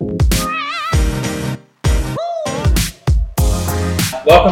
Welcome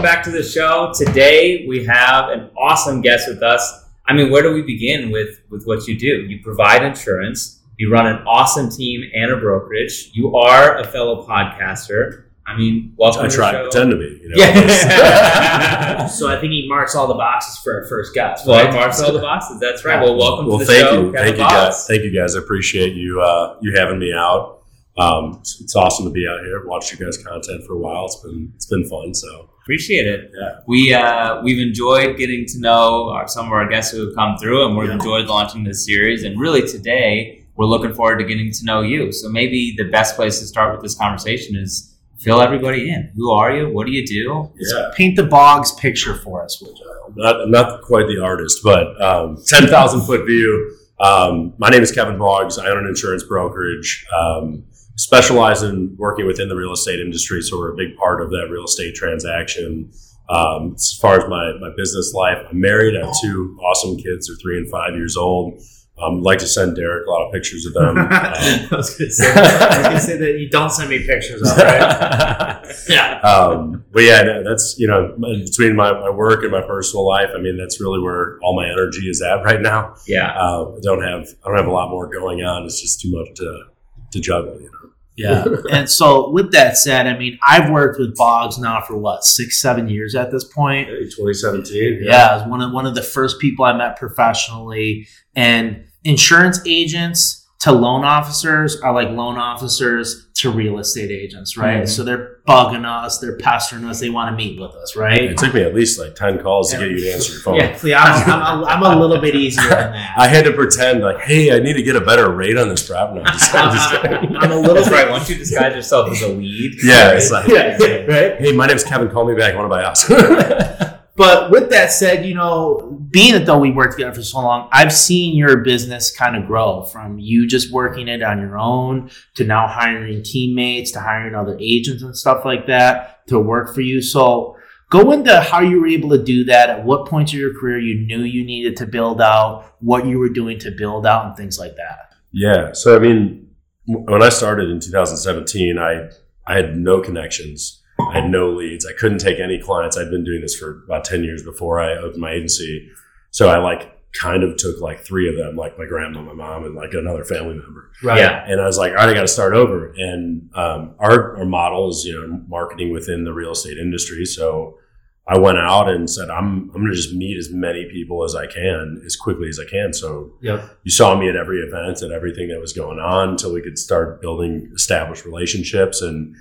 back to the show. Today we have an awesome guest with us. I mean, where do we begin with with what you do? You provide insurance. You run an awesome team and a brokerage. You are a fellow podcaster. I mean, welcome. I to try to pretend to be. You know? Yeah. So I think he marks all the boxes for our first guest. well, right? all the boxes. That's right. Well, welcome well, to the thank show. you, Kevin thank you guys, thank you guys. I appreciate you uh, you having me out. Um, it's, it's awesome to be out here. Watched you guys' content for a while. It's been it's been fun. So Appreciate it. Yeah. We uh, we've enjoyed getting to know our, some of our guests who have come through, and we've Yeah. enjoyed launching this series. And really, today we're looking forward to getting to know you. So maybe the best place to start with this conversation is fill everybody in. Who are you? What do you do? yeah, Paint the Boggs picture for us, would you? I'm not I'm not quite the artist, but um, ten thousand foot view. Um, my name is Kevin Boggs. I own an insurance brokerage. Um, specialize in working within the real estate industry, so we're a big part of that real estate transaction. Um, as far as my, my business life, I'm married. I have two awesome kids. They're three and five years old. Um, like to send Derek a lot of pictures of them. Um, I was going to say, I was gonna say that you don't send me pictures of, right? yeah. um, but yeah, no, that's you know between my, my work and my personal life. I mean, that's really where all my energy is at right now. Yeah. Uh, I don't have I don't have a lot more going on. It's just too much to to juggle. You know. Yeah. and so, with that said, I mean, I've worked with Boggs now for what six, seven years at this point. 2017. Yeah, I was one of one of the first people I met professionally, and insurance agents to loan officers are like loan officers to real estate agents, right? Mhm. So they're bugging us, they're pestering us, they want to meet with us, right? It took me at least like ten calls to get you to answer your phone. Yeah, yeah, I'm, I'm, a, I'm a little bit easier than that. I had to pretend like, hey, I need to get a better rate on this property. I'm just- I'm just. I'm a little right. Once you disguise yourself as a lead, yeah, it's like, yeah, right. hey, my name's Kevin. Call me back. I Want to buy a house? But with that said, you know, being that though we worked together for so long, I've seen your business kind of grow from you just working it on your own to now hiring teammates to hiring other agents and stuff like that to work for you. So go into how you were able to do that, at what points of your career you knew you needed to build out, what you were doing to build out and things like that. Yeah. So I mean, when I started in 2017, I I had no connections. I had no leads. I couldn't take any clients. I'd been doing this for about 10 years before I opened my agency. So I like kind of took like three of them, like my grandma, my mom, and like another family member. Right. Yeah. And I was like, all right, I got to start over. And um, our, our model is, you know, marketing within the real estate industry. So I went out and said, I'm, I'm going to just meet as many people as I can as quickly as I can. So Yep. you saw me at every event and everything that was going on until we could start building established relationships. And,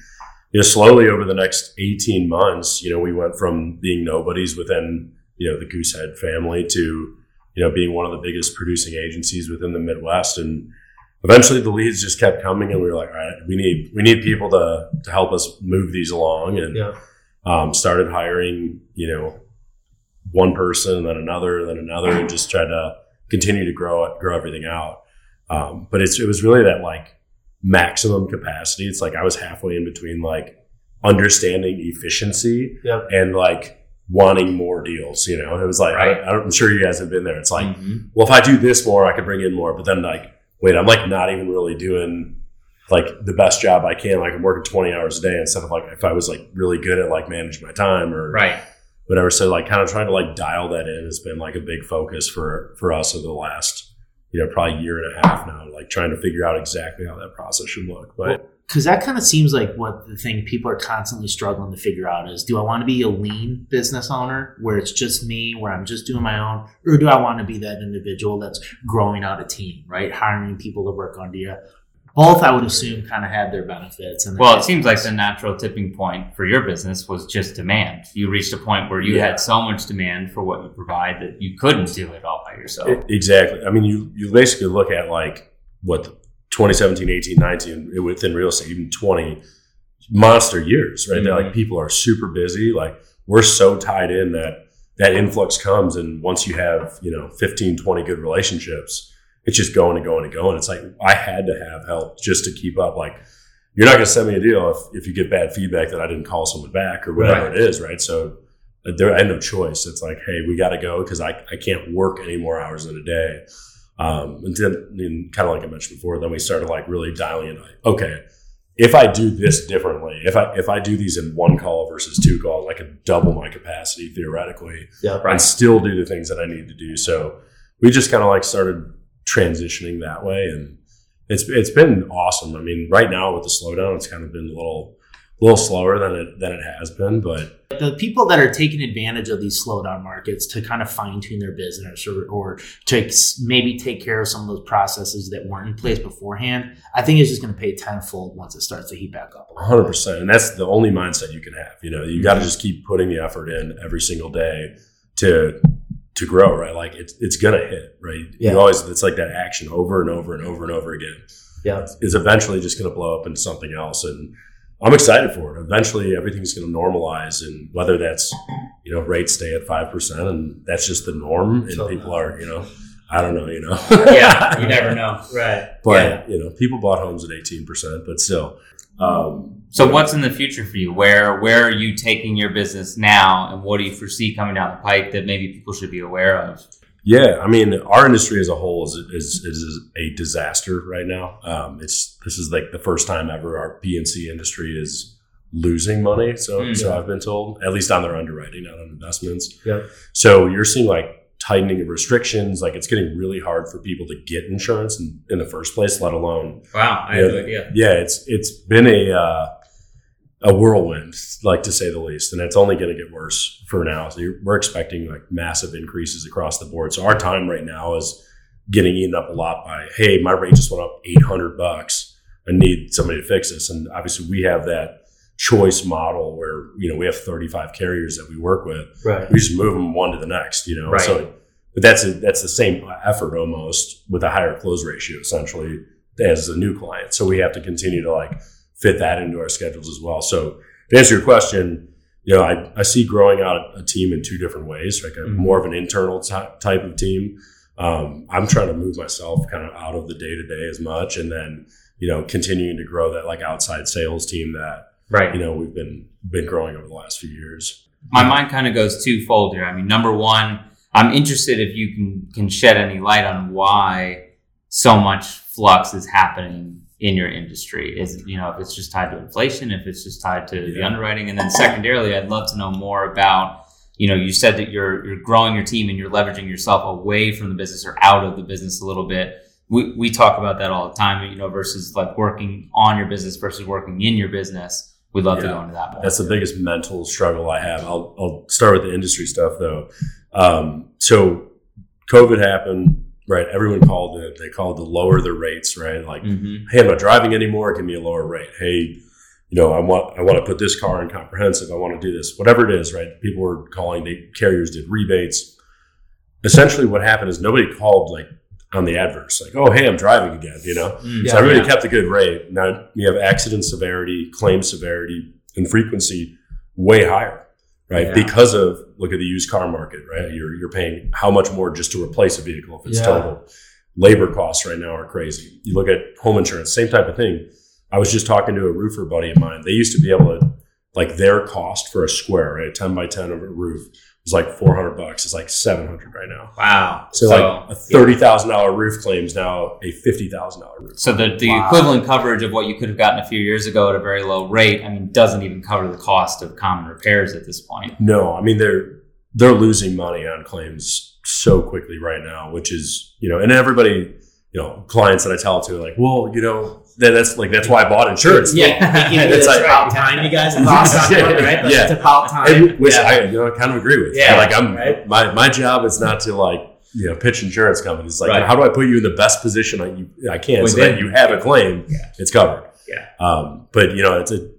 you know, slowly over the next 18 months, you know, we went from being nobodies within, you know, the Goosehead family to, you know, being one of the biggest producing agencies within the Midwest. And eventually the leads just kept coming and we were like, all right, we need, we need people to, to help us move these along. And, Yeah. um, started hiring, you know, one person, then another, then another, and just tried to continue to grow it, grow everything out. Um, but it's, it was really that like maximum capacity. It's like I was halfway in between like understanding efficiency Yep. and like wanting more deals, you know, it was like, Right. I, I'm sure you guys have been there. It's like, Mhm. well, if I do this more, I could bring in more. But then like, wait, I'm like not even really doing like the best job I can. Like I'm working 20 hours a day instead of like if I was like really good at like managing my time or right. whatever. So like kind of trying to like dial that in has been like a big focus for for us over the last you know probably year and a half now. Like trying to figure out exactly how that process should look. But because that kind of seems like what the thing people are constantly struggling to figure out is do I want to be a lean business owner where it's just me, where I'm just doing my own, or do I want to be that individual that's growing out a team, right? Hiring people to work under you. Both, I would assume, kind of had their benefits. And Well, it seems like the natural tipping point for your business was just demand. You reached a point where you Yeah. had so much demand for what you provide that you couldn't do it all by yourself. it- exactly. I mean, you you basically look at like what 2017, 18, 19 within real estate, even 20 monster years, right? They're Mhm. like people are super busy. Like we're so tied in that that influx comes. And once you have, you know, 15, 20 good relationships, it's just going and going and going. It's like I had to have help just to keep up. Like you're not going to send me a deal if, if you get bad feedback that I didn't call someone back or whatever Right. it is, right? So uh, there, I had no choice. It's like, hey, we got to go because I, I can't work any more hours in a day. Um, and then, and kind of like I mentioned before, then we started like really dialing in. Like, okay, if I do this differently, if I if I do these in one call versus two calls, I could double my capacity theoretically Yeah. and still do the things that I need to do. So we just kind of like started transitioning that way, and it's it's been awesome. I mean, right now with the slowdown, it's kind of been a little a little slower than it than it has been, but the people that are taking advantage of these slowdown markets to kind of fine tune their business or, or to ex- maybe take care of some of those processes that weren't in place beforehand, I think it's just going to pay tenfold once it starts to heat back up. One hundred percent, and that's the only mindset you can have. You know, you got to just keep putting the effort in every single day to to grow. Right, like it's it's gonna hit. Right, Yeah. you always it's like that action over and over and over and over again. Yeah. is eventually just going to blow up into something else. And I'm excited for it. Eventually, everything's going to normalize, and whether that's you know rates stay at five percent, and that's just the norm, and So- people are you know I don't know you know yeah, you never know. Right. but Yeah. you know people bought homes at eighteen percent, but still. Um, So what's in the future for you? Where where are you taking your business now, and what do you foresee coming down the pipe that maybe people should be aware of? Yeah, I mean, our industry as a whole is is, is a disaster right now. Um, it's this is like the first time ever our P&C industry is losing money. So, Mm. so I've been told, at least on their underwriting, not on investments. Yep. So you're seeing like tightening of restrictions. Like it's getting really hard for people to get insurance in, in the first place, let alone Wow, I Yeah. yeah. It's it's been a uh, a whirlwind, like to say the least, and it's only going to get worse for now. So we're expecting like massive increases across the board. So our time right now is getting eaten up a lot by, hey, my rate just went up eight hundred bucks. I need somebody to fix this, and obviously we have that choice model where you know we have thirty five carriers that we work with. Right. We just move them one to the next, you know. Right. So, but that's a, that's the same effort almost with a higher close ratio essentially as a new client. So we have to continue to like fit that into our schedules as well. So to answer your question, you know, I, I see growing out a team in two different ways, like a Mhm. more of an internal ty- type of team. Um, I'm trying to move myself kind of out of the day to day as much, and then you know continuing to grow that like outside sales team that Right. you know we've been been growing over the last few years. my mind kind of goes twofold here. I mean, number one, I'm interested if you can can shed any light on why so much flux is happening in your industry. Is you know if it's just tied to inflation, if it's just tied to the underwriting, and then secondarily, I'd love to know more about. You know, you said that you're you're growing your team and you're leveraging yourself away from the business or out of the business a little bit. We we talk about that all the time. You know, versus like working on your business versus working in your business. We'd love to Yeah. go into that more. That's the biggest mental struggle I have. I'll, I'll start with the industry stuff though. Um, so COVID happened, right? Everyone called it, they called to lower their rates, right? Like, Mhm. Hey, I'm not driving anymore. Give me a lower rate. Hey, you know, I want, I want to put this car in comprehensive. I want to do this, whatever it is, right? People were calling, the carriers did rebates. Essentially what happened is nobody called like on the adverse, like, Oh, Hey, I'm driving again, you know? Mm. So everybody kept a good rate. Now you have accident severity, claim severity, and frequency way higher, right? Yeah. Because of look at the used car market, right? You're you're paying how much more just to replace a vehicle if it's Yeah. totaled. Labor costs right now are crazy. You look at home insurance, same type of thing. I was just talking to a roofer buddy of mine. They used to be able to like their cost for a square, right? Ten by ten of a roof was like four hundred bucks. It's like seven hundred right now. Wow. So, like a thirty thousand dollar roof claims now a fifty thousand dollar roof. So the, the Wow. equivalent coverage of what you could have gotten a few years ago at a very low rate, I mean, doesn't even cover the cost of common repairs at this point. No, I mean they're they're losing money on claims so quickly right now, which is you know, and everybody, you know, clients that I tell it to are like, well, you know, that, that's like that's why I bought insurance. Yeah. Give me It's like- about time, you guys. It's awesome, Yeah. right? But Yeah. It's about time. And which Yeah. I you know I kind of agree with. Yeah, like I'm right. my my job is not to like you know pitch insurance companies. Like Right. how do I put you in the best position I, you, I can so Within. that you have a claim, Yeah. it's covered. Yeah. Um, but you know it's a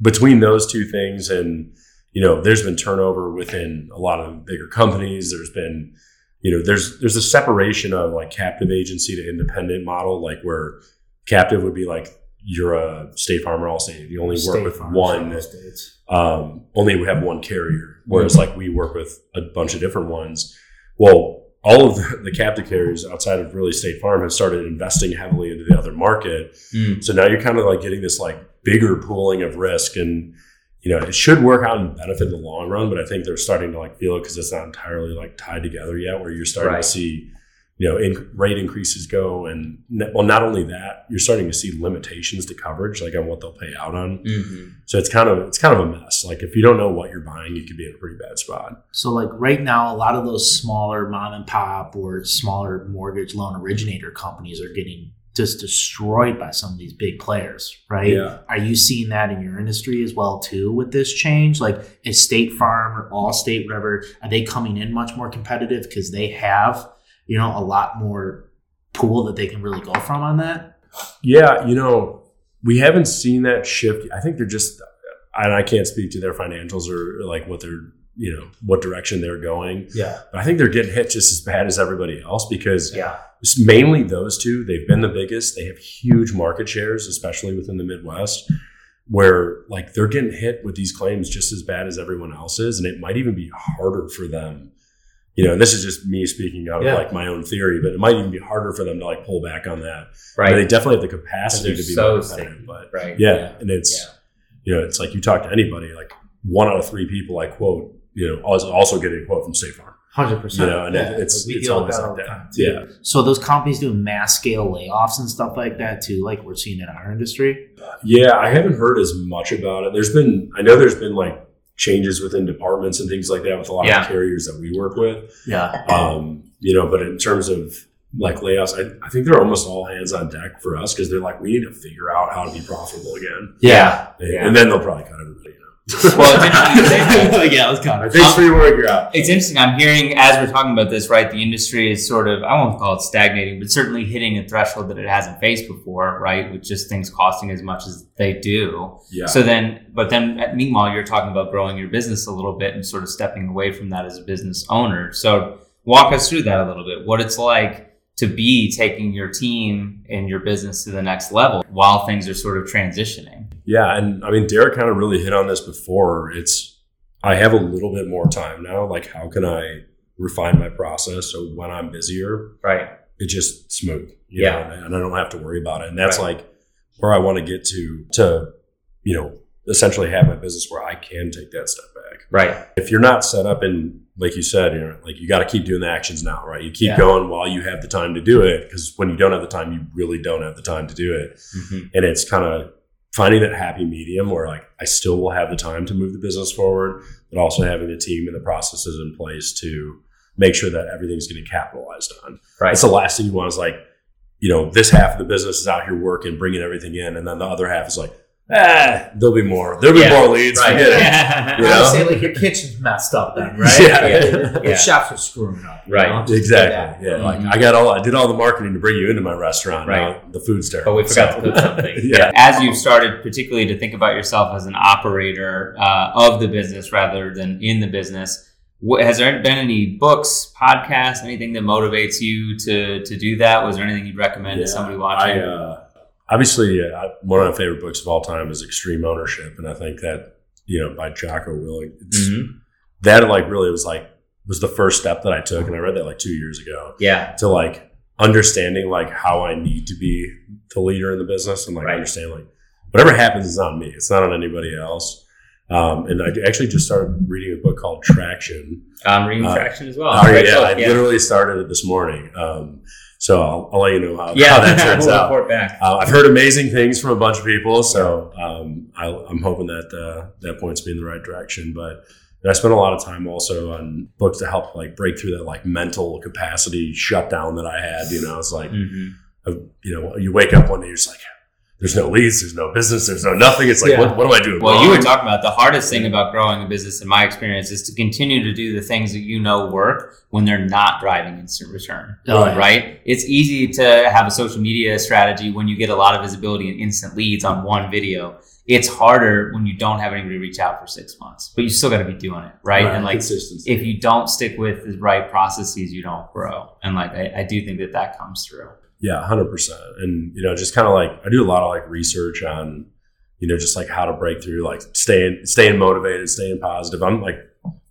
between those two things and you know there's been turnover within a lot of bigger companies. There's been you know there's there's a separation of like captive agency to independent model like where captive would be like you're a state farm or Allstate. You only work with Farm, one States. um, only we have one carrier, whereas like we work with a bunch of different ones. Well, all of the, the captive carriers outside of really State Farm have started investing heavily into the other market. Mm. So now you're kind of like getting this like bigger pooling of risk, and you know it should work out and benefit in the long run. But I think they're starting to like feel it because it's not entirely like tied together yet. Where you're starting Right. to see, you know, in, rate increases go, and well, not only that, you're starting to see limitations to coverage, like on what they'll pay out on. Mm-hmm. So it's kind of it's kind of a mess. Like if you don't know what you're buying, you could be in a pretty bad spot. So like right now, a lot of those smaller mom and pop or smaller mortgage loan originator companies are getting just destroyed by some of these big players, right? Yeah. Are you seeing that in your industry as well too with this change? Like is State Farm or Allstate, whatever, are they coming in much more competitive because they have, you know, a lot more pool that they can really go from on that? Yeah, you know, we haven't seen that shift. I think they're just, and I can't speak to their financials or like what they're, you know, what direction they're going. Yeah. But I think they're getting hit just as bad as everybody else because Yeah. it's mainly those two. They've been the biggest. They have huge market shares, especially within the Midwest, where like they're getting hit with these claims just as bad as everyone else is, and it might even be harder for them. You know, and this is just me speaking out Yeah. of like my own theory, but it might even be harder for them to like pull back on that. Right. They definitely have the capacity to be so more competitive, but right. yeah, and it's Yeah. you know, it's like you talk to anybody, like one out of three people I quote, you know, also also getting a quote from State Farm. Hundred percent. You know, and it- it's we it's deal with always that all like the time that. too. Yeah. So those companies doing mass scale layoffs and stuff like that too, like we're seeing in our industry. Yeah, I haven't heard as much about it. There's been, I know there's been like changes within departments and things like that with a lot Yeah. of carriers that we work with. Yeah. Um, you know, but in terms of like layoffs, I, I think they're almost all hands on deck for us because they're like, we need to figure out how to be profitable again. Yeah. And, Yeah. and then they'll probably cut everybody. You know? Well, it's interesting you say that. yeah, let's go. Thanks for your work. You're out. It's interesting. I'm hearing as we're talking about this, right? The industry is sort of, I won't call it stagnating, but certainly hitting a threshold that it hasn't faced before, right? With just things costing as much as they do. Yeah. So then, but then meanwhile, you're talking about growing your business a little bit and sort of stepping away from that as a business owner. So walk us through that a little bit. What it's like to be taking your team and your business to the next level while things are sort of transitioning. Yeah, and I mean, Derek kind of really hit on this before. It's I have a little bit more time now. Like, how can I refine my process so when I'm busier, Right. it's just smooth, you Yeah. know, and, and I don't have to worry about it. And that's Right. like where I want to get to to you know essentially have my business where I can take that step back. Right. If you're not set up in like you said, you know, like you got to keep doing the actions now, right? You keep Yeah. going while you have the time to do it because when you don't have the time, you really don't have the time to do it Mhm. and it's kind of finding that happy medium where like I still will have the time to move the business forward, but also having the team and the processes in place to make sure that everything's getting capitalized on. Right. That's the last thing you want is like, you know, this half of the business is out here working, bringing everything in, and then the other half is like, ah, there'll be more, there'll be Yeah. more leads. Right. Forget it. Yeah. You I know? would say like your kitchen's messed up then, right? Yeah. The Yeah. chefs are screwing up. you Right. know? Exactly. Yeah. that. Like. I got all, I did all the marketing to bring you into my restaurant. Right. The food's terrible. But we forgot So- to cook something. yeah. As you've started, particularly to think about yourself as an operator uh, of the business rather than in the business, has there been any books, podcasts, anything that motivates you to to do that? Was there anything you'd recommend to somebody watching? I, uh, obviously, uh, one of my favorite books of all time is Extreme Ownership, and I think that you know by Jocko Willink, it's, Mhm. that like really was like was the first step that I took, and I read that like two years ago Yeah. to like understanding like how I need to be the leader in the business, and like Right. understand like whatever happens is on me; it's not on anybody else. Um, and I actually just started reading a book called Traction. I'm reading Uh, traction as well. Great yeah, I literally started it this morning. Um, so I'll, I'll let you know how, yeah. how that turns we'll out. report back. Uh, I've heard amazing things from a bunch of people, so um, I, I'm hoping that uh, that points me in the right direction. But I spent a lot of time also on books to help like break through that like mental capacity shutdown that I had. You know, it's like Mhm. uh, you know you wake up one day, you're just like, there's no leads, there's no business, there's no nothing. It's like, Yeah. what, what am I doing? Well, you were talking about the hardest thing about growing a business, in my experience, is to continue to do the things that you know work when they're not driving instant return. Oh, yeah. Right? It's easy to have a social media strategy when you get a lot of visibility and instant leads on one video. It's harder when you don't have anybody reach out for six months, but you still got to be doing it, right? And like, consistency. if you don't stick with the right processes, you don't grow. And like, I, I do think that that comes through. Yeah, hundred percent. And you know, just kind of like I do a lot of like research on, you know, just like how to break through, like staying staying motivated, staying positive. I'm like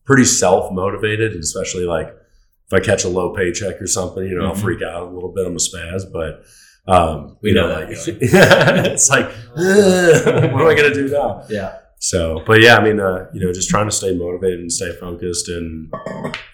pretty self motivated, and especially like if I catch a low paycheck or something, you know, I'll Mhm. freak out a little bit. I'm a spaz, but um, We you know like, that it's like, what am I gonna do now? Yeah. So, but yeah, I mean, uh, you know, just trying to stay motivated and stay focused and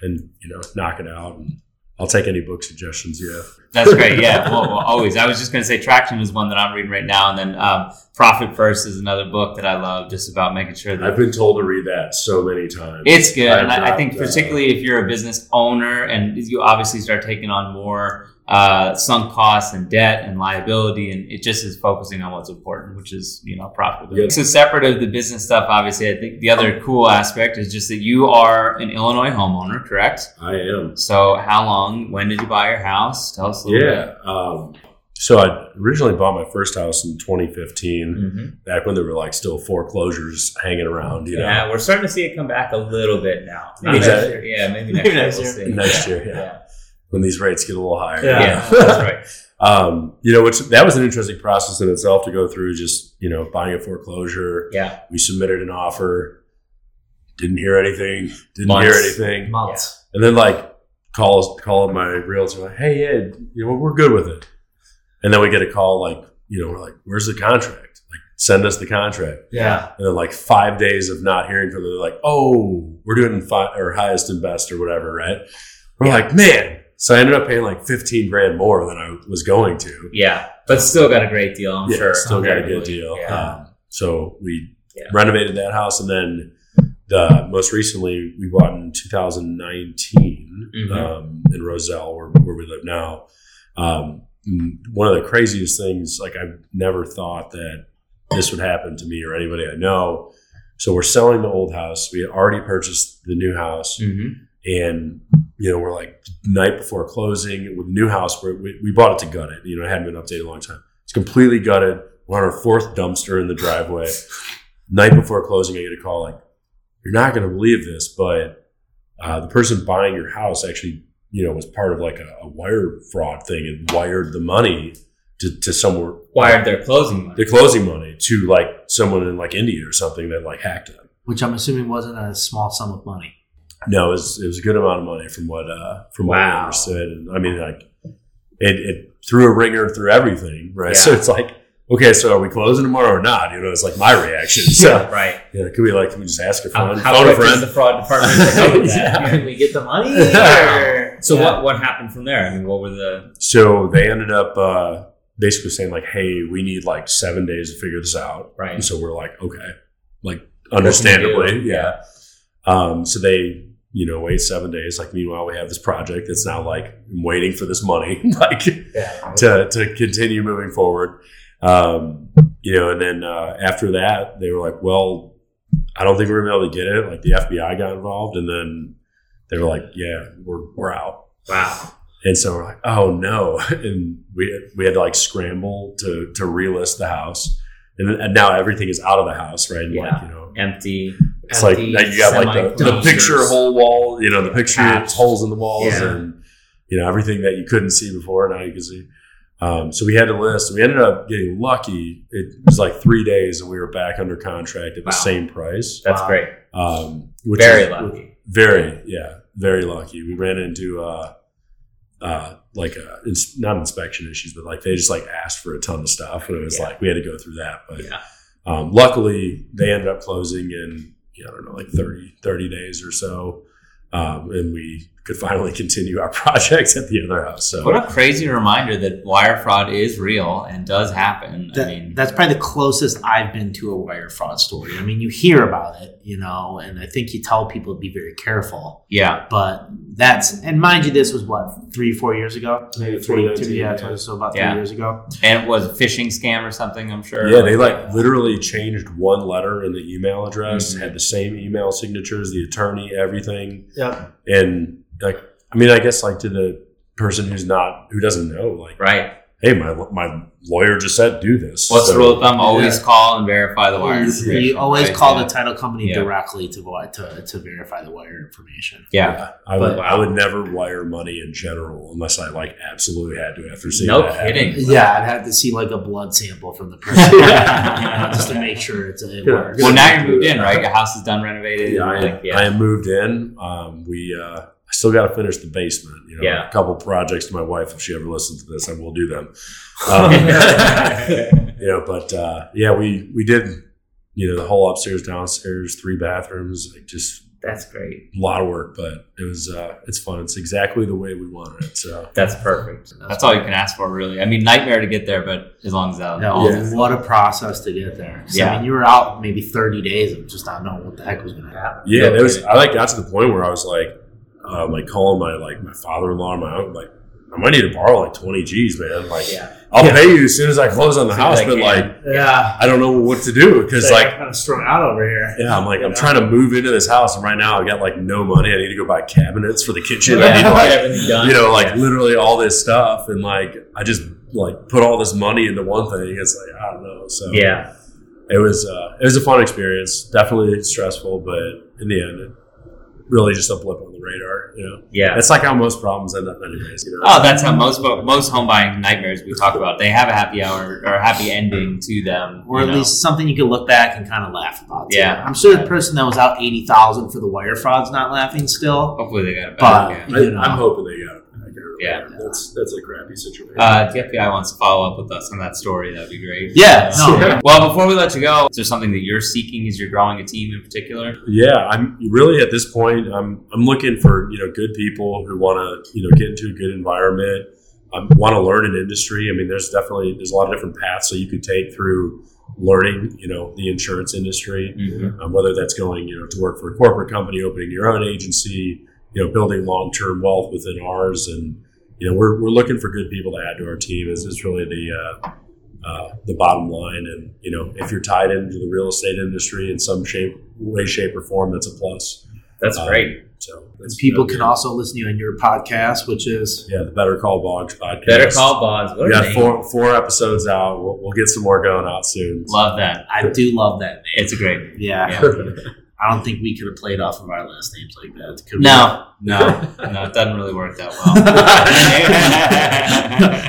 and you know, knock it out. And I'll take any book suggestions you have. That's great. Yeah, well, well, always. I was just going to say Traction is one that I'm reading right now, and then um, Profit First is another book that I love, just about making sure that I've been told to read that so many times. it's good. I've And I, I think uh, particularly if you're a business owner and you obviously start taking on more uh, sunk costs and debt and liability, and it just is focusing on what's important, which is you know profitability. Yeah. So separate of the business stuff, obviously, I think the other cool aspect is just that you are an Illinois homeowner, correct? I am. So how long? When did you buy your house? Tell us a little bit. Yeah. Um, so I originally bought my first house in 2015, Mhm. back when there were like still foreclosures hanging around. You know, Yeah, we're starting to see it come back a little bit now. Maybe Not next year. Yeah, maybe Maybe next, next year. year. We'll see. Next year, yeah. Yeah. when these rates get a little higher. Yeah. Yeah, that's right. Um, you know, which that was an interesting process in itself to go through. Just you know, buying a foreclosure. Yeah, We submitted an offer. Didn't hear anything. Didn't Months. hear anything. Months. And then like call call my realtor like, hey Ed, you know we're good with it. And then we get a call like, you know, we're like, where's the contract? Like, send us the contract. Yeah. And then like five days of not hearing from them, they're like, oh, we're doing fi- or highest and best or whatever, right? We're like, man. So I ended up paying like fifteen grand more than I was going to. yeah, but still got a great deal. I'm yeah, sure. still got a good deal. Yeah. Um, so we Yeah. renovated that house, and then the most recently we bought in 2019 Mhm. um, in Roselle, where, where we live now. Um, one of the craziest things, like I've never thought that this would happen to me or anybody I know. So we're selling the old house. We had already purchased the new house, Mhm. And you know we're like night before closing with new house. We, we bought it to gut it. You know, it hadn't been updated a long time. It's completely gutted. We're on our fourth dumpster in the driveway. night before closing, I get a call like, "You're not going to believe this, but uh, the person buying your house actually, you know, was part of like a, a wire fraud thing and wired the money to, to somewhere Wired their closing money. the closing money to like someone in like India or something that like hacked them." Which I'm assuming wasn't a small sum of money. No, it was, it was a good amount of money from what uh, from what I understood. And I mean, like it, it threw a wringer through everything, right? So it's like, okay, so are we closing tomorrow or not? You know, it's like my reaction. So right. yeah, could we like can we just ask a How, friend, how phone a friend? the fraud department to help with that? Yeah. Can we get the money? Yeah. So Yeah. what what happened from there? I mean, what were the So they ended up uh, basically saying like, hey, we need like seven days to figure this out. right? And so we're like, okay, like understandably, do? yeah. Um, so they, you know, wait seven days. Like, meanwhile, we have this project that's now like I'm waiting for this money, like Yeah. to to continue moving forward. Um, you know, and then uh, after that, they were like, well, I don't think we're gonna be able to get it. Like the FBI got involved, and then they were like, yeah, we're we're out. Wow. And so we're like, oh no, and we we had to like scramble to to relist the house, and, then, and now everything is out of the house, right? And Yeah. like you know, Empty. It's like now you got like the, the semi-closed. picture hole wall, you know, the picture Patched. holes in the walls, Yeah. and you know everything that you couldn't see before now you can see. Um, so we had to list. We ended up getting lucky. It was like three days, and we were back under contract at the Wow. same price. That's Wow. great. Um, which Very is- lucky. very, yeah, very lucky. We ran into uh, uh, like uh ins- not inspection issues, but like they just like asked for a ton of stuff, and it was Yeah. like we had to go through that. But Yeah. um, luckily, they ended up closing in know, I don't know like 30, 30 days or so, um, and we could finally continue our projects at the other house. So What a crazy reminder that wire fraud is real and does happen. That- I mean, that's probably the closest I've been to a wire fraud story. I mean, you hear about it, you know, and I think you tell people to be very careful. yeah, But that's and mind you, this was what three, four years ago, maybe three, 2019, two, yeah, yeah. so about Yeah. three years ago. and it was a phishing scam or something. I'm sure. Yeah, they like literally changed one letter in the email address, Mhm. had the same email signatures, the attorney, everything. Yep. And like, I mean, I guess like to the person who's not, who doesn't know, like, right. hey, my my lawyer just said do this. What's the rule of thumb? Always Yeah. call and verify the wire. You, information, you always right? call yeah. the title company Yeah. directly to, wi- to to verify the wire information. Yeah. Yeah, I would. But- I would never wire money in general unless I like absolutely had to after seeing No that happen. kidding. Yeah, I'd have to see like a blood sample from the person you know, just to make sure it's, it Yeah. works. Well, now you're moved in, right? Your house is done, renovated. Yeah, I, like, yeah. I am moved in. Um, we. Uh, I still got to finish the basement. You know, Yeah. a couple projects to my wife. If she ever listens to this, I will do them. Um, you know, but uh, yeah, we we did. You know, the whole upstairs, downstairs, three bathrooms, like just That's great. a lot of work, but it was uh, it's fun. It's exactly the way we wanted it. So That's perfect. That's all you can ask for, really. I mean, nightmare to get there, but as long as that. No, Yeah. what a process to get there. 'Cause, Yeah. I mean, you were out maybe 30 days of just not knowing what the heck was going to happen. yeah, No there was. I like got to the point where I was like, um, like calling my like my father in law, my uncle, like I might need to borrow like twenty G's, man. Like Yeah. I'll Yeah. pay you as soon as I close on the As soon as house, but like Yeah. I don't know what to do because like kind of strung out over here. Yeah, I'm like, I'm Yeah. trying to move into this house, and right now I've got like no money. I need to go buy cabinets for the kitchen. Yeah, I need like, done. you know, like literally all this stuff, and like I just like put all this money into one thing. It's like I don't know. So yeah. it was uh, it was a fun experience. Definitely stressful, but in the end, it really just a blip on the radar. You know, Yeah. it's like how most problems end up, anyways. You know, Oh, that's how most most home buying nightmares we talk about. They have a happy hour or a happy ending to them, Or at know? least something you can look back and kind of laugh about. too. Yeah. I'm sure the person that was out 80000 for the wire fraud's not laughing still. Hopefully they got it But- Yeah. I, I'm hoping they got it. Back. Yeah. that's that's a crappy situation. Uh, if the FBI wants to follow up with us on that story, that'd be great. Yeah, Uh, no. Well, before we let you go, is there something that you're seeking as you're growing a team in particular? Yeah, I'm really at this point. I'm I'm looking for you know good people who want to you know get into a good environment. I want to learn an industry. I mean, there's definitely there's a lot of different paths that you could take through learning. You know, the insurance industry. Mm-hmm. Um, whether that's going you know to work for a corporate company, opening your own agency, you know, building long term wealth within ours, and you know we're we're looking for good people to add to our team. Is is really the uh, uh, the bottom line. And you know, if you're tied into the real estate industry in some shape, way, shape, or form, that's a plus. That's Um, great. So that's People can also listen to you on your podcast, which is yeah, the Better Call Boggs podcast. Better call Boggs. What We a got four four episodes out. We'll, we'll get some more going out soon. Love that. I do love that name. It's a great name. Yeah. Yeah. I don't think we could have played off of our last names like that. Could we? No, no, no, it doesn't really work that well.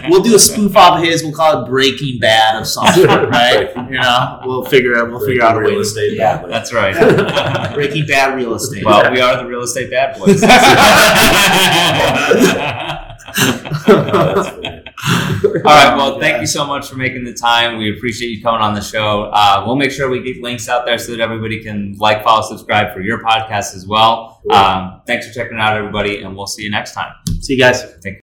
we'll do a spoof off of his. We'll call it Breaking Bad of some sort, right? You know, we'll figure out. We'll figure out a way. real to- estate. Yeah. badly. That's right. Breaking Bad real estate. well, we are the real estate bad boys. That's funny. All right. Well, thank you so much for making the time. We appreciate you coming on the show. Uh, we'll make sure we get links out there so that everybody can like, follow, subscribe for your podcast as well. Um, thanks for checking out, everybody, and we'll see you next time. See you guys. Thank